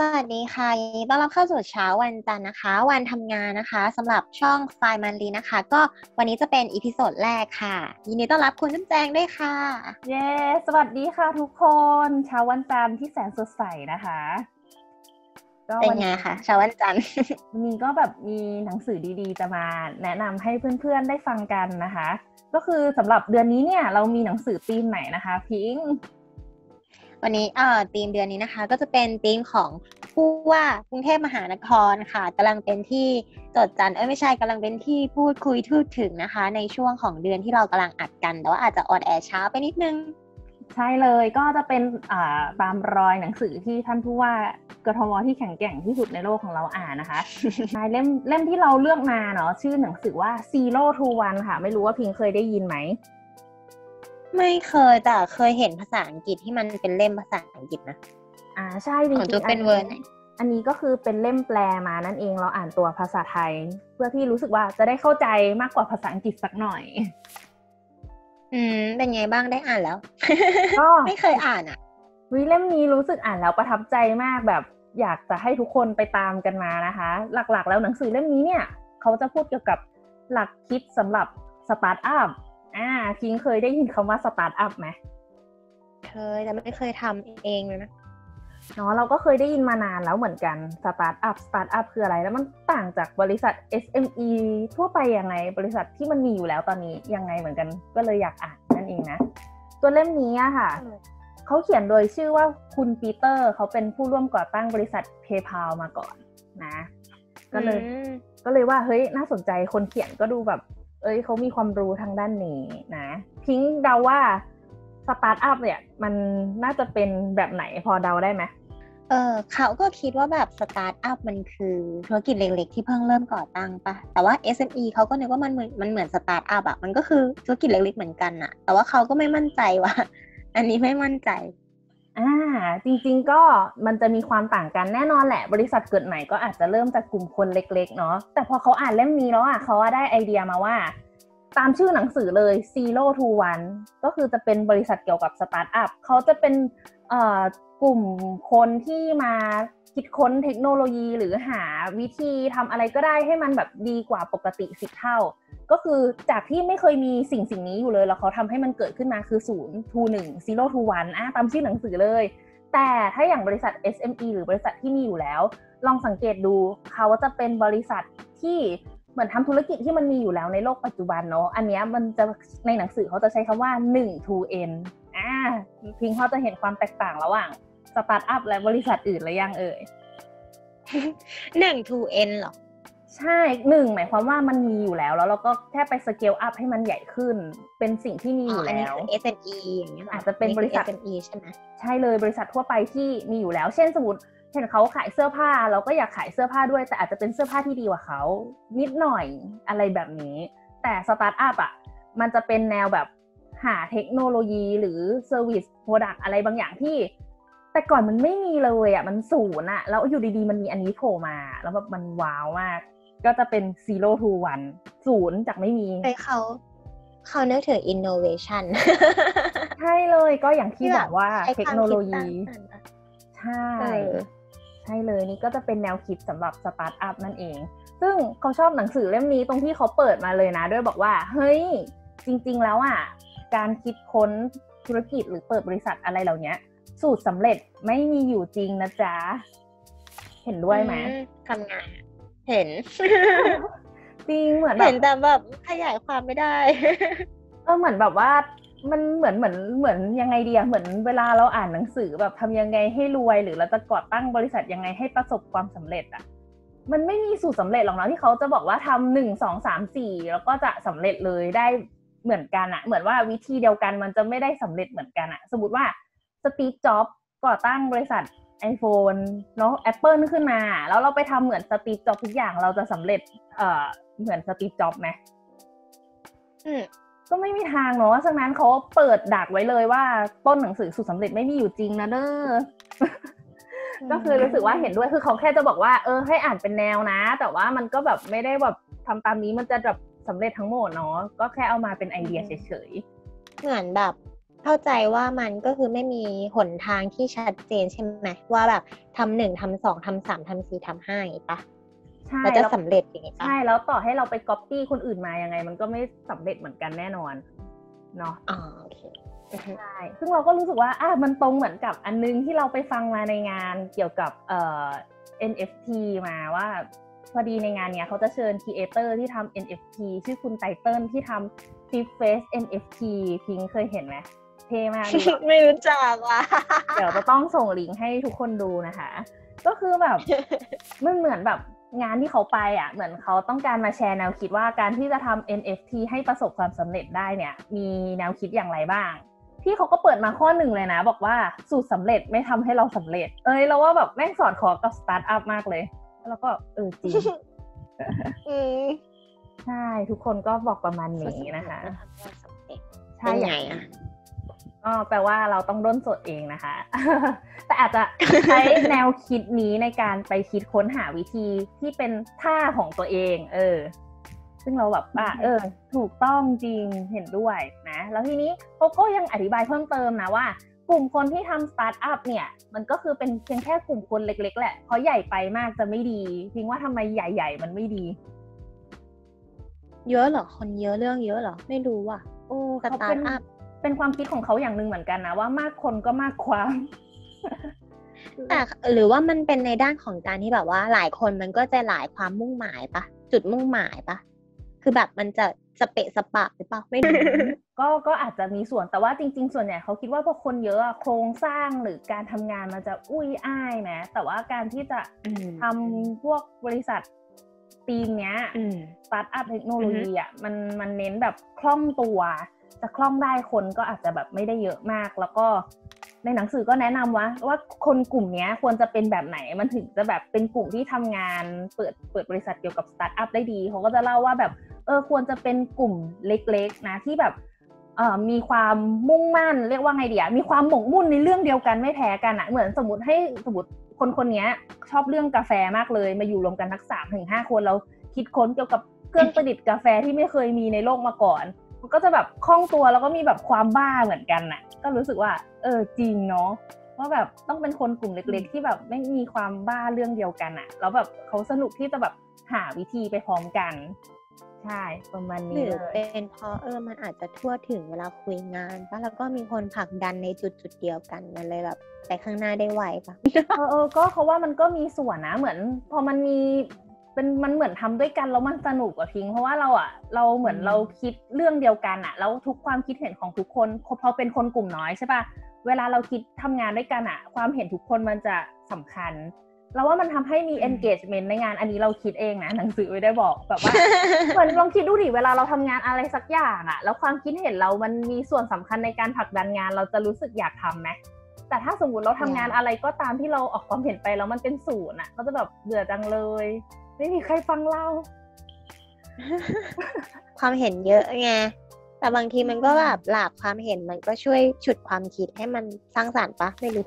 สวัสดีค่ะยินดีต้อนรับเข้าสู่เช้าวันจันทร์นะคะ วันทำงานนะคะสำหรับช่อง FRI-MON READ นะคะ ก็วันนี้จะเป็น episode แรกค่ะ ยินดีต้อนรับคุณน้ำแจงด้วยค่ะ เย้ สวัสดีค่ะทุกคน เช้าวันจันทร์ที่แสนสดใสนะคะก็เป็นวันไงคะเช้าวันจันทร์ วันนี้ก็แบบมีหนังสือดีๆ จะมาแนะนำให้เพื่อนๆได้ฟังกันนะคะ ก็คือสำหรับเดือนนี้เนี่ยเรามีหนังสือธีมไหนนะคะ พิงค์ วันนี้เอ่อธีมเดือนนี้นะคะ ก็จะเป็นธีมของผู้ว่ากรุงเทพมหานครค่ะกำลังเป็นที่จดจันเอ้ยไม่ใช่กำลังเป็นที่พูดคุยทูดถึงนะคะ ในช่วงของเดือนที่เรากำลังอัดกันแต่ว่าอาจจะออนแอร์ช้าไปนิดนึงใช่เลยก็จะเป็นอ่าตามรอยหนังสือที่ท่านผู้ว่ากทมที่แข็งแกร่งที่สุดในโลกของเราอ่านนะคะใช่เล่มเล่มที่เราเลือกมาเนาะชื่อหนังสือว่า Zero to One ค่ะ ไม่รู้ว่าพิงเคยได้ยินไหม ไม่เคยแต่เคยเห็นภาษาอังกฤษที่มันเป็นเล่มภาษาอังกฤษนะอ่าใช่จริของงจูๆเป็นเวอร์ไหนอันนี้ก็คือเป็นเล่มแปลมานั่นเองเราอ่านตัวภาษาไทย เพื่อที่รู้สึกว่าจะได้เข้าใจมากกว่าภาษาอังกฤษสักหน่อย อืมเป็นไงบ้างได้อ่านแล้วก็ไม่เคยอ่านอะวิเล่มนี้รู้สึกอ่านแล้วประทับใจมากแบบอยากจะให้ทุกคนไปตามกันมานะคะ หลักๆ แล้วหนังสือเล่มนี้เนี่ย เขาจะพูดเกี่ยวกับหลักคิดสำหรับสตาร์ทอัพ อ่าพิงเคยได้ยินคำว่าสตาร์ทอัพไหมเคยแต่ไม่เคยทำเองเลยนะเนาะเราก็เคยได้ยินมานานแล้วเหมือนกันสตาร์ทอัพสตาร์ทอัพคืออะไร แล้วมันต่างจากบริษัท SME ทั่วไปยังไง บริษัทที่มันมีอยู่แล้วตอนนี้ยังไงเหมือนกัน ก็เลยอยากอ่านนั่นเองนะ ตัวเล่มนี้อะค่ะ เขาเขียนโดยชื่อว่าคุณปีเตอร์ เขาเป็นผู้ร่วมก่อตั้งบริษัท PayPal มาก่อนนะ ก็เลยอืมก็เลยว่าเฮ้ยน่าสนใจคนเขียนก็ดูแบบ เอ้ยเขามีความรู้ทางด้านนี้นะพิงเดาว่าสตาร์ทอัพเนี่ยมันน่าจะเป็นแบบไหนพอเดาได้ไหมเออเขาก็คิดว่าแบบสตาร์ทอัพมันคือธุรกิจเล็กๆ ที่เพิ่งเริ่มก่อตั้งปะแต่ว่า SME เขาก็นึกว่ามันเหมือนมันเหมือนสตาร์ทอัพอะมันก็คือธุรกิจเล็กๆเหมือนกันอะแต่ว่าเขาก็ไม่มั่นใจว่า อันนี้ไม่มั่นใจ อ่าจริง ๆ ก็มันจะมีความต่างกันแน่นอนแหละ บริษัทเกิดใหม่ก็อาจจะเริ่มจากกลุ่มคนเล็ก ๆ เนาะแต่พอเขาอ่านเล่มนี้แล้วอะเขาได้ไอเดียมาว่า ตามชื่อหนังสือเลย Zero to One ก็คือจะเป็นบริษัทเกี่ยวกับสตาร์ทอัพเขาจะเป็นเอ่อกลุ่มคนที่มาคิดค้นเทคโนโลยีหรือหาวิธีทำอะไรก็ได้ให้มันแบบดีกว่าปกติสิบเท่า ก็คือจากที่ไม่เคยมีสิ่งสิ่งนี้อยู่เลย แล้วเขาทำให้มันเกิดขึ้นมาคือ0 to 1 zero to 1อะตามชื่อหนังสือเลย แต่ถ้าอย่างบริษัท SME หรือบริษัทที่มีอยู่แล้ว ลองสังเกตดูเขาจะเป็นบริษัทที่เหมือนทำธุรกิจที่มันมีอยู่แล้วในโลกปัจจุบันเนาะอันนี้มันจะในหนังสือเขาจะใช้คำว่า 1 to n อ่าพิงเขาจะเห็นความแตกต่างระหว่างสตาร์ทอัพและบริษัทอื่นหรือยังเอ่ยหนึ่ง to n เหรอ ใช่หนึ่งหมายความว่ามันมีอยู่แล้ว แล้วเราก็แค่ไปสเกลอัพให้มันใหญ่ขึ้น เป็นสิ่งที่มีอ๋ออยู่อันนี้แล้วคือ SME อย่างเงี้ยหรอาจจะเป็นบริษัทคือ SME ใช่ไหมใช่เลยบริษัททั่วไปที่มีอยู่แล้ว เช่นสมมติเห็นเขาขายเสื้อผ้า เราก็อยากขายเสื้อผ้าด้วย แต่อาจจะเป็นเสื้อผ้าที่ดีกว่าเขา นิดหน่อยอะไรแบบนี้ แต่สตาร์ทอัพอะมันจะเป็นแนวแบบหาเทคโนโลยีหรือ service product อะไรบางอย่างที่ แต่ก่อนมันไม่มีเลยอะมันศูนย์อะแล้วอยู่ดีๆมันมีอันนี้โผล่มา แล้วแบบมันว้าวมาก ก็จะเป็น zero to one ศูนย์จากไม่มีเฮ้ยเขาเขานึกถึง innovation ใช่เลยก็อย่างที่ที่บแบบบอกว่าใช้เทคโนโลยีความคิดสร้างสรรค์อะใช่เออใช่เลยนี่ก็จะเป็นแนวคิดสำหรับสตาร์ทอัพนั่นเอง ซึ่งเขาชอบหนังสือเล่มนี้ตรงที่เขาเปิดมาเลยนะ ด้วยบอกว่า เฮ้ย จริง ๆ แล้วอะ การคิดค้นธุรกิจหรือเปิดบริษัทอะไรเหล่านี้สูตรสำเร็จไม่มีอยู่จริงนะจ๊ะ เห็นด้วยไหมอืทำงานอะ เห็น จริงเหมือนแบเห็บนแต่แบบขยายความไม่ได้ เออเหมือนแบบว่ามันเหมือนเหมือนเหมือนยังไงดีอะเหมือนเวลาเราอ่านหนังสือแบบทำยังไงให้รวย หรือเราจะก่อตั้งบริษัทยังไงให้ประสบความสำเร็จอะมันไม่มีสูตรสำเร็จหรอกนะที่เขาจะบอกว่าทำหนึ่งสองสามสี่แล้วก็จะสำเร็จเลยได้เหมือนกันอะเหมือนว่าวิธีเดียวกันมันจะไม่ได้สำเร็จเหมือนกันอะสมมติว่าสตีฟจ็อบก่อตั้งบริษัท iPhone เนาะ Apple ขึ้นมา แล้วเราไปทำเหมือนสตีฟจ็อบทุกอย่างเราจะสำเร็จเอ่อเหมือนสตีฟจ็อบไหมอืมก็ไม่มีทางเนาะฉะนั้นเขาเปิดดักไว้เลยว่าต้นหนังสือสูตรสำเร็จไม่มีอยู่จริงนะเด้อก็คือรู้สึกว่าเห็นด้วยคือเขาแค่จะบอกว่า เออให้อ่านเป็นแนวนะ แต่ว่ามันก็แบบไม่ได้แบบทำตามนี้มันจะแบบสำเร็จทั้งหมดเนาะก็แค่เอามาเป็นไอเดียเฉยเหมือนแบบ เข้าใจว่ามันก็คือไม่มีหนทางที่ชัดเจนใช่ไหมว่าแบบทำหนึ่งทำสองทำสามทำสี่ทำห้าอย่างงี้ปะๆใช่เราจะแล้วสำเร็จอย่างงี้ปะใช่แล้วต่อให้เราไปก๊อปปี้คนอื่นมายังไง มันก็ไม่สำเร็จเหมือนกันแน่นอนเนาะอ๋อโอเคอือฮึใช่ซึ่งเราก็รู้สึกว่าอะมันตรงเหมือนกับอันนึงที่เราไปฟังมาในงานเกี่ยวกับเอ่อ NFT มาว่าพอดีในงานเนี้ยเขาจะเชิญ creator ที่ทำ NFT ชื่อคุณไตเติลที่ทำ Flip Face NFT พิงเคยเห็นไหม เท่มากดีว่ะไม่รู้จักว่ะเดี๋ยวจะต้องส่งลิงก์ให้ทุกคนดูนะคะ ก็คือแบบมันเหมือนแบบงานที่เขาไปอะ เหมือนเขาต้องการมาแชร์แนวคิดว่าการที่จะทำ NFT ให้ประสบความสำเร็จได้เนี่ย มีแนวคิดอย่างไรบ้างพี่เขาก็เปิดมาข้อหนึ่งเลยนะ บอกว่าสูตรสำเร็จไม่ทำให้เราสำเร็จ เอ้ยเราว่าแบบแม่งสอดคล้องกับสตาร์ทอัพมากเลย แล้วก็เออจริงอืมใช่ ทุกคนก็บอกประมาณนี้นะคะ ใช่เป็นไงย่างนี้อะ ก็แปลว่าเราต้องด้นสดเองนะคะ แต่อาจจะใช้แนวคิดนี้ในการไปคิดค้นหาวิธีที่เป็นท่าของตัวเอง เออ ซึ่งเราแบบว่าเออ ถูกต้องจริงเห็นด้วยนะ แล้วทีนี้เขาก็ยังอธิบายเพิ่มเติมนะว่ากลุ่มคนที่ทำสตาร์ทอัพเนี่ย มันก็คือเป็นเพียงแค่กลุ่มคนเล็ก ๆ แหละเพราะใหญ่ไปมากจะไม่ดีพิงว่าทำไมใหญ่ ๆ มันไม่ดี เยอะเหรอ คนเยอะเรื่องเยอะเหรอ ไม่รู้ว่ะโอ้สตาร์ทอัพ เป็นความคิดของเขาอย่างหนึ่งเหมือนกันนะ ว่ามากคนก็มากความแต่หรือว่ามันเป็นในด้านของการที่แบบว่า หลายคนมันก็จะหลายความมุ่งหมายปะจุดมุ่งหมายปะคือแบบมันจะสเปะสปะหรือเปล่าไม่รู้ก็ก็อาจจะมีส่วนแต่ว่าจริง ๆ ส่วนใหญ่เขาคิดว่าพอคนเยอะอะโครงสร้างหรือการทำงานมันจะอุ้ยอ้ายไหมแต่ว่าการที่จะอืมทำพวกบริษัททีมเนี้ยอืมสตาร์ทอัพเทคโนโลยีอะมันมันเน้นแบบคล่องตัว จะคล่องได้คนก็อาจจะแบบไม่ได้เยอะมาก แล้วก็ในหนังสือก็แนะนำว่าว่าคนกลุ่มนี้ควรจะเป็นแบบไหนมันถึงจะแบบเป็นกลุ่มที่ทำงานเปิดเปิดบริษัทเกี่ยวกับสตาร์ทอัพได้ดีเขาก็จะเล่าว่าแบบเออควรจะเป็นกลุ่มเล็ก ๆ นะที่แบบเอ่อมีความมุ่งมั่น เรียกว่าไงเดียมีความหมกมุ่นในเรื่องเดียวกันไม่แพ้กันอะเหมือนสมมติให้สมมติคนคนนี้ชอบเรื่องกาแฟมากเลย มาอยู่รวมกันทักสามถึงห้าคนแล้วคิดค้นเกี่ยวกับเครื่องประดิษฐ์กาแฟที่ไม่เคยมีในโลกมาก่อน มันก็จะแบบคล่องตัวแล้วก็มีแบบความบ้าเหมือนกันน่ะ ก็รู้สึกว่า เออจริงเนาะว่าแบบต้องเป็นคนกลุ่มเล็ก ๆ ที่แบบไม่มีความบ้าเรื่องเดียวกันอะแล้วแบบเขาสนุกที่จะแบบหาวิธีไปพร้อมกัน ใช่ประมาณหนี้รือเลยเป็นเพราะเออมันอาจจะทั่วถึงเวลาคุยงานปะแล้วก็มีคนผลักดันในจุดจุดๆเดียวกันมันเลยแบบไปข้างหน้าได้ไวปะ เออเออก็เขาว่ามันก็มีส่วนนะเหมือน พอมันมี เป็นมันเหมือนทำด้วยกันแล้วมันสนุกอะพิง เพราะว่าเราอะเราเหมือนอืมเราคิดเรื่องเดียวกันอะแล้วทุกความคิดเห็นของทุกคนพอเป็นคนกลุ่มน้อยใช่ปะเวลาเราคิดทำงานด้วยกันอะความเห็นทุกคนมันจะสำคัญเราว่ามันทำให้มี engagement ในงานอันนี้เราคิดเองนะหนังสือไม่ได้บอกแบบว่าเหมือนลองคิดดูดิเวลาเราทำงานอะไรสักอย่างอะแล้วความคิดเห็นเรามันมีส่วนสำคัญในการผลักดันงาน เราจะรู้สึกอยากทำไหมแต่ถ้าสมมติเราทำงานอะไรก็ตามที่เราออกความเห็นไปแล้วมันเป็นศูนย์อะก็จะแบบเบื่อจังเลย ไม่มีใครฟังเรา ความเห็นเยอะไง แต่บางทีมันก็แบบหลากความเห็นมันก็ช่วยฉุดความคิดให้มันสร้างสรรค์ปะไม่รู้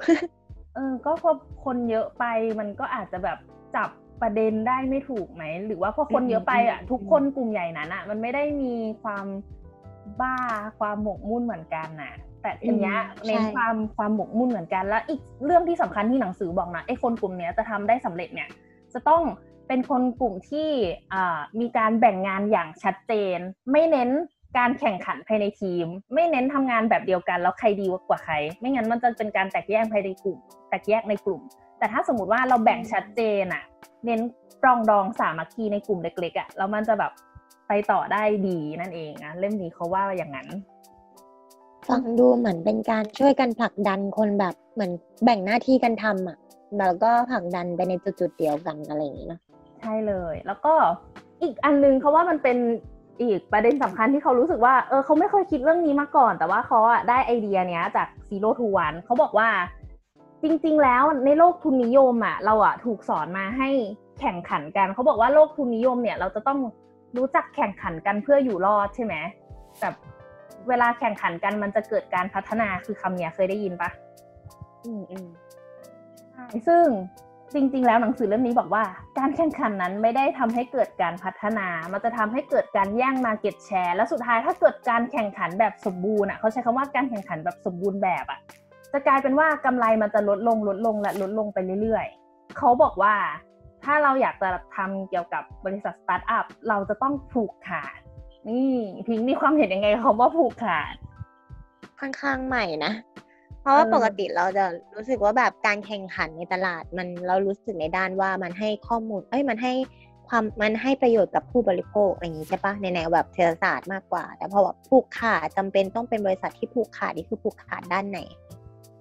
เออ ก็พอคนเยอะไปมันก็อาจจะแบบจับประเด็นได้ไม่ถูกไหม หรือว่าพอคนเยอะไปอะอืมทุกคนกลุ่มใหญ่นั้นอะ มันไม่ได้มีความบ้าความหมกมุ่นเหมือนกันน่ะ แต่ทีเนี้ยเน้นความความหมกมุ่นเหมือนกันแล้วอีกเรื่องที่สำคัญที่หนังสือบอกนะไอ้คนกลุ่มเนี้ยจะทำได้สำเร็จเนี่ย จะต้อง เป็นคนกลุ่มที่มีการแบ่งงานอย่างชัดเจน ไม่เน้นการแข่งขันภายในทีม ไม่เน้นทำงานแบบเดียวกันแล้วใครดีกว่าใคร ไม่งั้นมันจะเป็นการแตกแยกภายในกลุ่ม แตกแยกในกลุ่ม แต่ถ้าสมมติว่าเราแบ่งชัดเจนอะเน้นปรองดองสามัคคีในกลุ่มเล็กๆอะแล้วมันจะแบบไปต่อได้ดีนั่นเองนะเล่มนี้เขาว่าอย่างนั้นฟังดูเหมือนเป็นการช่วยกันผลักดันคนแบบเหมือนแบ่งหน้าที่กันทำอะแล้วก็ผลักดันไปในจุดๆเดียวกันอะไรอย่างนี้เนะ ใช่เลย แล้วก็อีกอันนึงเขาว่ามันเป็นอีกประเด็นสำคัญที่เขารู้สึกว่าเออเขาไม่เคยคิดเรื่องนี้มาก่อน แต่ว่าเขาอะได้ไอเดียเนี้ยจาก Zero to One เขาบอกว่า จริง ๆ แล้วในโลกทุนนิยมอะเราอะถูกสอนมาให้แข่งขันกันเขาบอกว่าโลกทุนนิยมเนี่ย เราจะต้องรู้จักแข่งขันกันเพื่ออยู่รอดใช่ไหมแบบเวลาแข่งขันกันมันจะเกิดการพัฒนาคือคำเนี้ยเคยได้ยินปะอืมอืมซึ่ง จริง ๆ แล้วหนังสือเล่มนี้บอกว่า การแข่งขันนั้นไม่ได้ทำให้เกิดการพัฒนา มันจะทำให้เกิดการแย่ง market share และสุดท้ายถ้าเกิดการแข่งขันแบบสมบูรณ์อะเขาใช้คำว่าการแข่งขันแบบสมบูรณ์แบบอะจะกลายเป็นว่ากำไรมันจะลดลงลดลงและลดลงไปเรื่อยๆ เขาบอกว่าถ้าเราอยากจะทำเกี่ยวกับบริษัทสตาร์ทอัพเราจะต้องผูกขาด นี่พิงค์มีความเห็นยังไงคำว่าผูกขาด ค่อนข้างใหม่นะ เพราะว่าเออปกติเราจะรู้สึกว่าแบบการแข่งขันในตลาดมันเรารู้สึกในด้านว่ามันให้ข้อมูล เอ้ยมันให้ความมันให้ประโยชน์กับผู้บริโภคอะไรอย่างนี้ใช่ปะในแนวแบบเศรษฐศาสตร์มากกว่า แต่พอแบบผูกขาดจำเป็นต้องเป็นบริษัทที่ผูกขาดนี่คือผูกขาดด้านไหน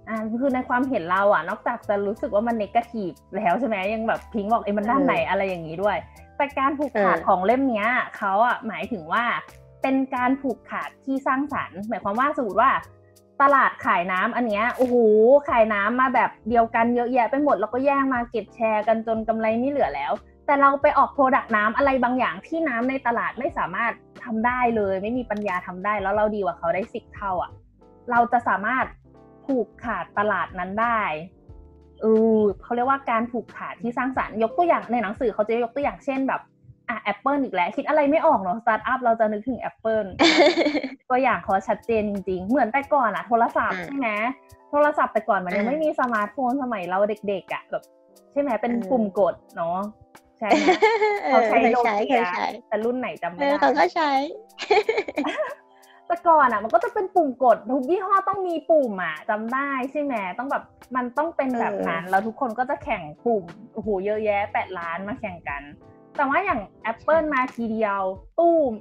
อ่าคือในความเห็นเราอะ นอกจากจะรู้สึกว่ามันเนกาทีฟแล้วใช่ไหมยังแบบพิงค์บอกเอ้ยมันด้านไหนอะไรอย่างนี้ด้วย แต่การผูกขาดเออของเล่มเนี้ยเขาอะหมายถึงว่าเป็นการผูกขาดที่สร้างสรรค์ หมายความว่าสมมติว่า ตลาดขายน้ำอันเนี้ยโอ้โหขายน้ำมาแบบเดียวกันเยอะแยะไปหมดแล้วก็แย่ง market share กันจนกำไรไม่เหลือแล้ว แต่เราไปออก product น้ำอะไรบางอย่างที่น้ำในตลาดไม่สามารถทำได้เลย ไม่มีปัญญาทำได้แล้วเราดีกว่าเขาได้สิบเท่าอะ เราจะสามารถผูกขาดตลาดนั้นได้เออเขาเรียกว่าการผูกขาดที่สร้างสรรค์ยกตัวอย่างในหนังสือเขาจะยกตัวอย่างเช่นแบบ อะแอปเปิลอีกแล้ว คิดอะไรไม่ออกเนาะสตาร์ทอัพเราจะนึกถึงแอปเปิลตัวอย่างเขาชัดเจนจริง ๆ เหมือนแต่ก่อนอะโทรศัพท์อ่าใช่ไหมโทรศัพท์แต่ก่อนมันยังอ่าไม่มีสมาร์ทโฟนสมัยเราเด็กๆอะแบบใช่ไหมเป็นเออปุ่มกดเนาะใช่ไหมเอเขาอใช้เคยโนใช้เคเกียยใช้แต่รุ่นไหนจำเอไม่อได้เขาก็ใช้แต่ก่อนอะ มันก็จะเป็นปุ่มกดทุกยี่ห้อต้องมีปุ่มอะจำได้ใช่ไหมต้องแบบมันต้องเป็นแบบนั้นแล้วทุกคนก็จะแข่งปุ่มโอ้โหเยอะแยะแปดล้านมาแข่งกัน แต่ว่าอย่าง Apple มาทีเดียว ตู้ม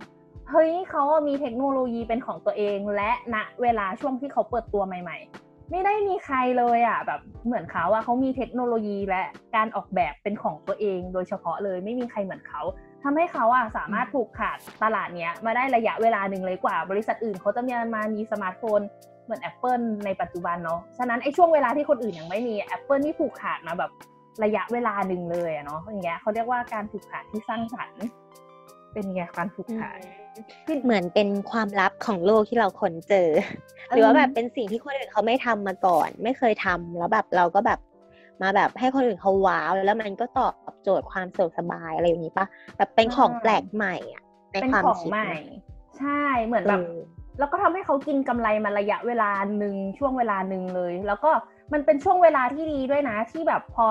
เฮ้ยเขามีเทคโนโลยีเป็นของตัวเอง และณเวลาช่วงที่เขาเปิดตัวใหม่ ๆ ไม่ได้มีใครเลยอะแบบเหมือนเขาอะเขามีเทคโนโลยีและการออกแบบเป็นของตัวเอง โดยเฉพาะเลยไม่มีใครเหมือนเขาทำให้เขาอะสามารถผูกขาดตลาดเนี้ยมาได้ระยะเวลาหนึ่งเลยกว่า บริษัทอื่นเขาจะมีมามีสมาร์ทโฟนเหมือน Apple ในปัจจุบันเนาะฉะนั้นไอ้ช่วงเวลาที่คนอื่นยังไม่มี Apple นี่ผูกขาดมาแบบ ระยะเวลาหนึ่งเลยอะเนาะอย่างเงี้ยเขาเรียกว่าการผูกขาดที่สร้างสรรค์ เป็นไงการผูกขาดเหมือนเป็นความลับของโลกที่เราค้นเจอ หรือว่าแบบเป็นสิ่งที่คนอื่นเขาไม่ทำมาก่อน ไม่เคยทำแล้วแบบเราก็แบบมาแบบให้คนอื่นเขาว้าว แล้วมันก็ตอบโจทย์ความสะดวกสบายอะไรอย่างนี้ปะแบบเป็นของแปลกใหม่อะในเป็นความของคิดใหม่นะใช่เหมือนเอแบบอแล้วก็ทำให้เขากินกำไรมาระยะเวลาหนึ่งช่วงเวลาหนึ่งเลย แล้วก็มันเป็นช่วงเวลาที่ดีด้วยนะที่แบบพอ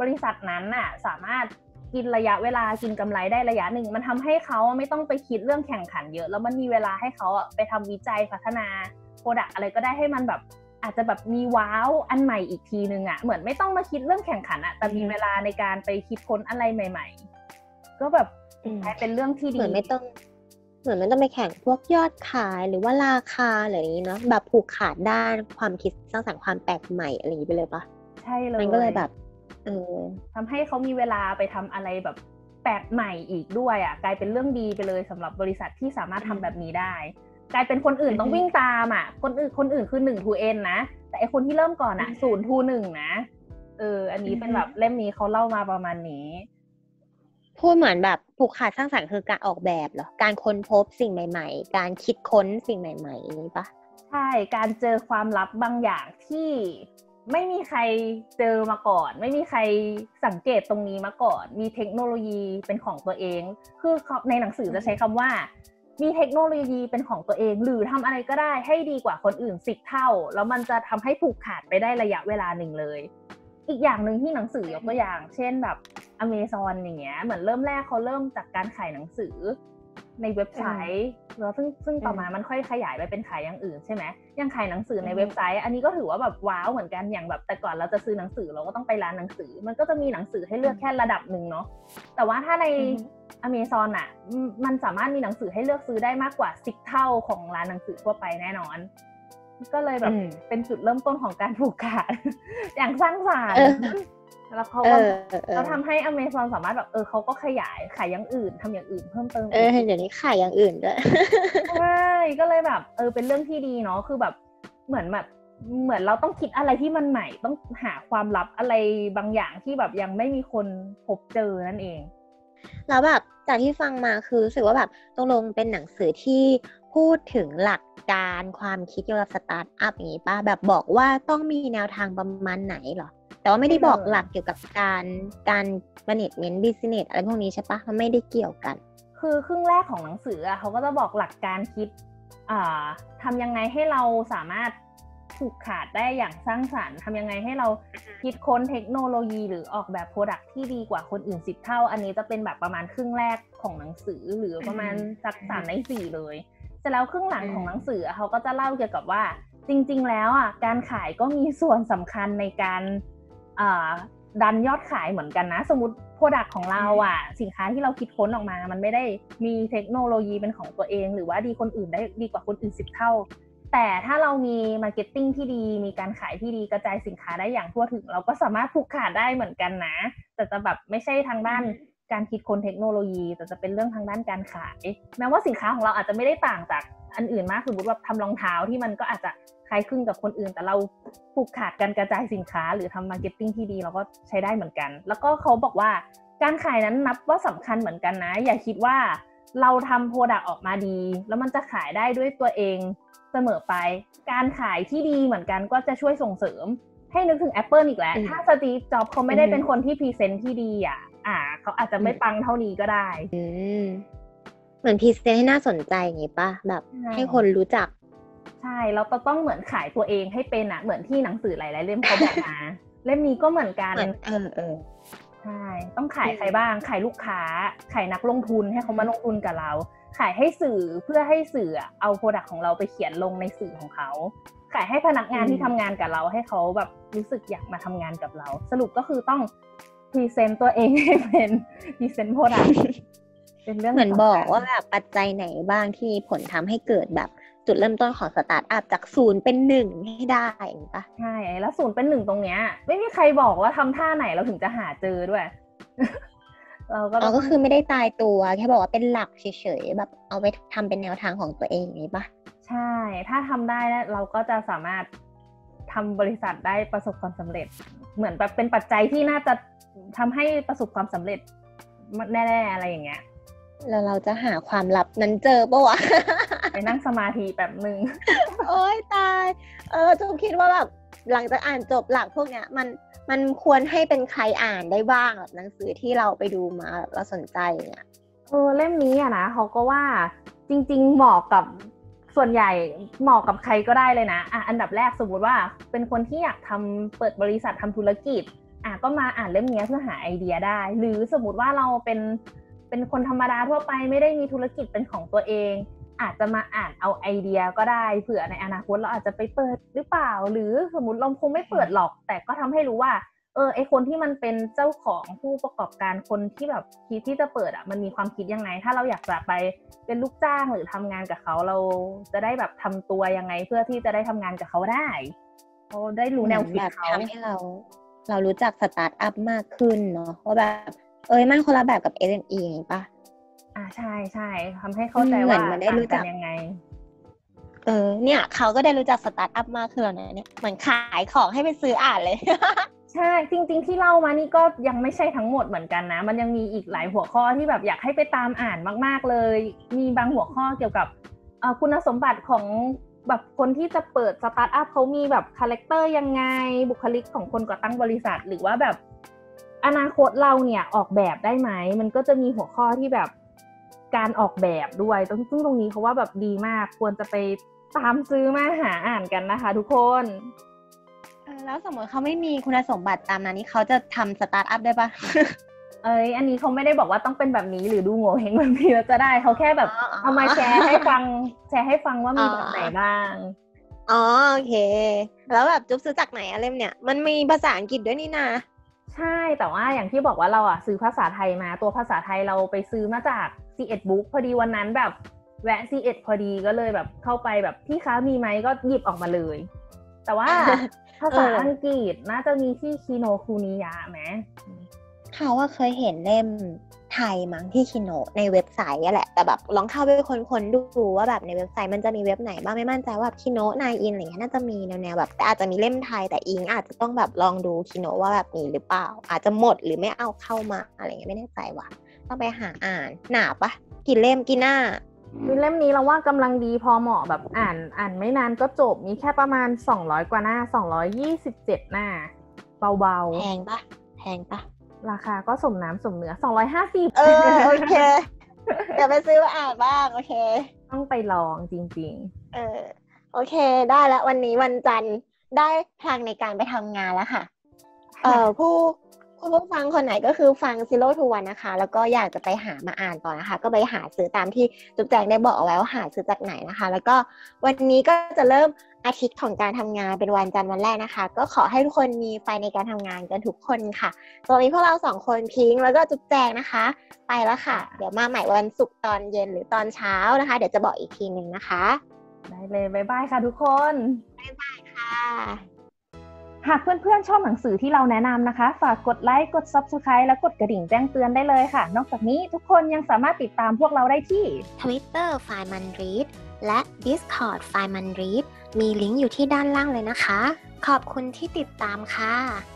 บริษัทนั้นน่ะสามารถกินระยะเวลากินกำไรได้ระยะหนึ่ง มันทำให้เขาไม่ต้องไปคิดเรื่องแข่งขันเยอะ แล้วมันมีเวลาให้เขาอะไปทำวิจัยพัฒนาโปรดักอะไรก็ได้ให้มันแบบอาจจะแบบมีว้าวอันใหม่อีกทีนึงอะเหมือนไม่ต้องมาคิดเรื่องแข่งขันอะแต่มีเวลาในการไปคิดค้นอะไรใหม่ ๆ ก็แบบอืมกลายเป็นเรื่องที่ดีเหมือนไม่ต้องเหมือนไม่ต้องไปแข่งพวกยอดขายหรือว่าราคาอะไรอย่างนี้เนาะแบบผูกขาดด้านความคิดสร้างสรรค์ความแปลกใหม่อะไรอย่างนี้ไปเลยปะใช่เลยมันก็เลยแบบ เออทำให้เขามีเวลาไปทำอะไรแบบแปลกใหม่อีกด้วยอะ กลายเป็นเรื่องดีไปเลยสำหรับบริษัทที่สามารถทำแบบนี้ได้ กลายเป็นคนอื่นต้องอือฮึวิ่งตามอะ คนอื่นคนอื่นคือหนึ่งทูเอ็นนะ แต่ไอคนที่เริ่มก่อนอะอือฮึศูนย์ทูหนึ่งนะเออ อันนี้เป็นอือฮึแบบเล่มนี้เขาเล่ามาประมาณนี้พูดเหมือนแบบผูกขาดสร้างสรรค์คือการออกแบบเหรอ การค้นพบสิ่งใหม่ ๆ การคิดค้นสิ่งใหม่ๆอย่างนี้ปะใช่ การเจอความลับบางอย่างที่ ไม่มีใครเจอมาก่อน ไม่มีใครสังเกตตรงนี้มาก่อน มีเทคโนโลยีเป็นของตัวเอง คือในหนังสือจะใช้คำว่า มีเทคโนโลยีเป็นของตัวเอง หรือทำอะไรก็ได้ให้ดีกว่าคนอื่นสิบเท่า แล้วมันจะทำให้ผูกขาดไปได้ระยะเวลาหนึ่งเลย อีกอย่างหนึ่งที่หนังสือยกตัวอย่าง เช่นแบบอเมซอนอย่างเงี้ยเหมือนเริ่มแรกเขาเริ่มจากการขายหนังสือ ในเว็บไซต์แล้วซึ่งซึ่งต่อมามันค่อยขยายไปเป็นขายอย่างอื่นใช่ไหมยังขายหนังสือในอือฮึเว็บไซต์ อันนี้ก็ถือว่าแบบว้าวเหมือนกันอย่างแบบแต่ก่อนเราจะซื้อหนังสือเราก็ต้องไปร้านหนังสือ มันก็จะมีหนังสือให้เลือกแค่ระดับหนึ่งเนาะแต่ว่าถ้าในอือฮึอเมซอนอะอืมมันสามารถมีหนังสือให้เลือกซื้อได้มากกว่าสิบเท่าของร้านหนังสือทั่วไปแน่นอน ก็เลยแบบอืมเป็นจุดเริ่มต้นของการผูกขาดอย่างสร้างสรรเอค์อ แล้วเขาเอก็อเออเขาทำให้อเมซอนสามารถแบบเออเขาก็ขยายขายอย่างอื่นทำอย่างอื่นเพิ่มเติมเออเดี๋ยวนี้ขายอย่างอื่นด้วยใช่ก็เลยแบบ เออเป็นเรื่องที่ดีเนาะคือแบบเหมือนแบบเหมือนเราต้องคิดอะไรที่มันใหม่ ต้องหาความลับอะไรบางอย่างที่แบบยังไม่มีคนพบเจอนั่นเอง แล้วแบบจากที่ฟังมาคือรู้สึกว่าแบบตกลงเป็นหนังสือที่พูดถึงหลักการความคิดเกี่ยวกับสตาร์ทอัพอย่างนี้ป่ะแบบบอกว่าต้องมีแนวทางประมาณไหนเหรอ แต่ว่าไม่ได้บอกไม่เลยหลักเกี่ยวกับการการ management business อะไรพวกนี้ใช่ปะมันไม่ได้เกี่ยวกัน คือครึ่งแรกของหนังสืออะเขาก็จะบอกหลักการคิดอ่าทำยังไงให้เราสามารถผูกขาดได้อย่างสร้างสรรค์ทำยังไงให้เราคิดค้นเทคโนโลยี หรือออกแบบ product ที่ดีกว่าคนอื่นสิบเท่า อันนี้จะเป็นแบบประมาณครึ่งแรกของหนังสือหรือประมาณสักสามในสี่เลยเสร็จแล้วครึ่งหลังของหนังสืออะเขาก็จะเล่าเกี่ยวกับว่า จริง ๆ แล้วอะการขายก็มีส่วนสำคัญในการอ่า ดันยอดขายเหมือนกันนะ สมมติ product ของเราอะ สินค้าที่เราคิดค้นออกมา มันไม่ได้มีเทคโนโลยีเป็นของตัวเอง หรือว่าดีคนอื่นได้ดีกว่าคนอื่นสิบเท่า แต่ถ้าเรามี marketing ที่ดี มีการขายที่ดีกระจายสินค้าได้อย่างทั่วถึง เราก็สามารถผูกขาดได้เหมือนกันนะ แต่จะแบบไม่ใช่ทางด้าน การคิดค้นเทคโนโลยี แต่จะเป็นเรื่องทางด้านการขาย แม้ว่าสินค้าของเราอาจจะไม่ได้ต่างจากอันอื่นมากสมมติว่าทำรองเท้าที่มันก็อาจจะคล้ายคลึงกับคนอื่น แต่เราผูกขาดการกระจายสินค้า หรือทำ marketing ที่ดีเราก็ใช้ได้เหมือนกัน แล้วก็เขาบอกว่าการขายนั้นนับว่าสำคัญเหมือนกันนะ อย่าคิดว่าเราทำ product ออกมาดี แล้วมันจะขายได้ด้วยตัวเองเสมอไป การขายที่ดีเหมือนกันก็จะช่วยส่งเสริม ให้นึกถึง Apple อีกแล้วอืมถ้า Steve Jobs เขาไม่ได้อืมเป็นคนที่ present ที่ดีอะ อ่า เขาอาจจะไม่อืมปังเท่านี้ก็ได้ อืมเหมือน present ให้น่าสนใจอย่างนี้ป่ะแบบใช่ให้คนรู้จัก ใช่เราจะต้องเหมือนขายตัวเองให้เป็นอะ เหมือนที่หนังสือหลายๆเล่มเขาบอกมาเล่มนี้ก็เหมือนกันเหมือนเออเออใช่ต้องขายอืมใครบ้าง ขายลูกค้า ขายนักลงทุนให้เขามาลงทุนกับเรา ขายให้สื่อเพื่อให้สื่ออะเอา product ของเราไปเขียนลงในสื่อของเขา ขายให้พนักงานที่ทำงานกับเราให้เขาแบบรู้สึกอยากมาทำงานกับเรา สรุปก็คือต้อง present ตัวเองให้เป็น present product เป็นเรื่องเหมือนสำคัญบอกว่าแบบปัจจัยไหนบ้างที่ผลทำให้เกิดแบบจุดเริ่มต้นของสตาร์ทอัพจากศูนย์เป็นหนึ่งให้ได้อย่างนี้ปะใช่แล้วศูนย์เป็นหนึ่งตรงเนี้ย ไม่มีใครบอกว่าทำท่าไหนเราถึงจะหาเจอด้วย เราก็อ๋อต้งก็คือไม่ได้ตายตัว แค่บอกว่าเป็นหลักเฉยๆแบบเอาไปทำเป็นแนวทางของตัวเองอย่างนี้ปะใช่ ถ้าทำได้แล้วเราก็จะสามารถ ทำบริษัทได้ประสบความสำเร็จ เหมือนแบบเป็นปัจจัยที่น่าจะทำให้ประสบความสำเร็จแน่ๆอะไรอย่างเงี้ยแล้วเราจะหาความลับนั้นเจอปะวะไปนั่งสมาธิแบบหนึ่งโอ๊ยตาย เออจุคิดว่าแบบหลังจากอ่านจบหลักพวกเนี้ยมันมันควรให้เป็นใครอ่านได้บ้างแบบหนังสือที่เราไปดูมาแบบเราสนใจเนี่ยเออเล่มนี้อะนะเขาก็ว่าจริง ๆ เหมาะกับ ส่วนใหญ่เหมาะกับใครก็ได้เลยนะอะอันดับแรกสมมติว่าเป็นคนที่อยากทำเปิดบริษัททำธุรกิจอะก็มาอ่านเล่มนี้เพื่อหาไอเดียได้ หรือสมมติว่าเราเป็นเป็นคนธรรมดาทั่วไปไม่ได้มีธุรกิจเป็นของตัวเอง อาจจะมาอ่านเอาไอเดียก็ได้เผื่อในอนาคตเราอาจจะไปเปิดหรือเปล่า หรือสมมติเราคงไม่เปิดหรอก แต่ก็ทำให้รู้ว่า เออไอคนที่มันเป็นเจ้าของผู้ประกอบการคนที่แบบคิดที่จะเปิดอะมันมีความคิดยังไง ถ้าเราอยากจะไปเป็นลูกจ้างหรือทำงานกับเขาเราจะได้แบบทำตัวยังไง เพื่อที่จะได้ทำงานกับเขาได้เขาได้รู้แนวคิดแบบเขาทำให้เรา เรารู้จักสตาร์ทอัพมากขึ้นเนาะว่าแบบเอ้ยมันคนละแบบกับ S&E อย่างนี้ปะอ่าใช่ใช่ทำให้เข้าใจเหมืว่าอนมันได้รู้จักต่างนยังไงเออเนี่ย เขาก็ได้รู้จักสตาร์ทอัพมากขึ้นแล้วนะเนี่ยเหมือนขายของให้ไปซื้ออ่านเลย ใช่จริง ๆ ที่เล่ามานี่ก็ยังไม่ใช่ทั้งหมดเหมือนกันนะ มันยังมีอีกหลายหัวข้อที่แบบอยากให้ไปตามอ่านมาก ๆเลย มีบางหัวข้อเกี่ยวกับคุณสมบัติของแบบคนที่จะเปิดสตาร์ทอัพเขามีแบบ character ยังไงบุคลิกของคนก่อตั้งบริษัท หรือว่าแบบอนาคตเราเนี่ยออกแบบได้ไหม มันก็จะมีหัวข้อที่แบบการออกแบบด้วยซึ่งตรงนี้เขาว่าแบบดีมากควรจะไปตามซื้อมาหาอ่านกันนะคะ ทุกคน แล้วสมมติเขาไม่มีคุณสมบัติตามนั้นนี่เขาจะทำสตาร์ทอัพได้ปะเอ้ย อันนี้เขาไม่ได้บอกว่าต้องเป็นแบบนี้หรือดูโง่เฮงแบบนี้แล้วจะได้เขาแค่แบบอ๋ออ๋อเอามาแชร์ให้ฟัง แชร์ให้ฟังว่ามีอ๋อแบบไหนบ้าง อ๋อโอเค แล้วแบบจุ๊บซื้อจากไหนอะเล่มเนี่ย มันมีภาษาอังกฤษด้วยนี่นาใช่แต่ว่าอย่างที่บอกว่าเราอะซื้อภาษาไทยมา ตัวภาษาไทยเราไปซื้อมาจาก c 1 Book พอดีวันนั้นแบบแวะ c 1พอดีก็เลยแบบเข้าไปแบบพี่คะมีไหมก็หยิบออกมาเลย แต่ว่าภาษาเอออัอังกฤษน่าจะมีที่คิโนคุนิยะไหมเขาว่าเคยเห็นเล่มไทยมั้งที่คิโนะในเว็บไซต์อะแหละ แต่แบบลองเข้าไปค้นๆดูว่าแบบในเว็บไซต์มันจะมีเว็บไหนบ้างไม่มั่นใจว่าคิโนะนายอินอะไรเงี้ยน่าจะมีแนวๆแบบแต่อาจจะมีเล่มไทยแต่อิงอาจจะต้องแบบลองดูคิโนะว่าแบบมีหรือเปล่า อาจจะหมดหรือไม่เอาเข้ามาอะไรเงี้ยไม่แน่ใจว่ะต้องไปหาอ่านหนาปะกี่เล่มกี่หน้า มีเล่มนี้เราว่ากำลังดีพอเหมาะแบบอ่านอ่านไม่นานก็จบมีแค่ประมาณ200กว่าหน้า227หน้า เบาแพงปะแพงปะๆราคาก็สมน้ำสมเนื้อ250เออโอเคเดี๋ยวไปซื้อมาอ่านบ้างโอเค ต้องไปลองจริงเออ โอเค ได้แล้ววันนี้วันจันทร์ได้พลังในการไปทำงานแล้วค่ะ เอ่อผู้ ผู้ผู้ฟังคนไหนก็คือฟังซิโร่ทูวันนะคะ แล้วก็อยากจะไปหามาอ่านต่อนะคะ ก็ไปหาซื้อตามที่จุ๊บแจงได้บอกเอาไว้ว่าหาซื้อจากไหนนะคะ แล้วก็วันนี้ก็จะเริ่มอาทิตย์ของการทำงานเป็นวันจันทร์วันแรกนะคะ ก็ขอให้ทุกคนมีไฟในการทำงานกันทุกคนค่ะตอนนี้พวกเราสองคนพิงค์แล้วก็จุ๊บแจงนะคะ ไปแล้วค่ะ เดี๋ยวมาใหม่วันศุกร์ตอนเย็นหรือตอนเช้านะคะ เดี๋ยวจะบอกอีกทีหนึ่งนะคะๆได้เลยบ๊ายบายค่ะทุกคนค่ะ หากเพื่อนๆ ชอบหนังสือที่เราแนะนำนะคะ ฝากกดไลค์ กด Subscribe และกดกระดิ่งแจ้งเตือนได้เลยค่ะ นอกจากนี้ทุกคนยังสามารถติดตามพวกเราได้ที่ Twitter f i n e m a n r e a d และ Discord f i n e m a n r e a d มีลิงก์อยู่ที่ด้านล่างเลยนะคะ ขอบคุณที่ติดตามค่ะ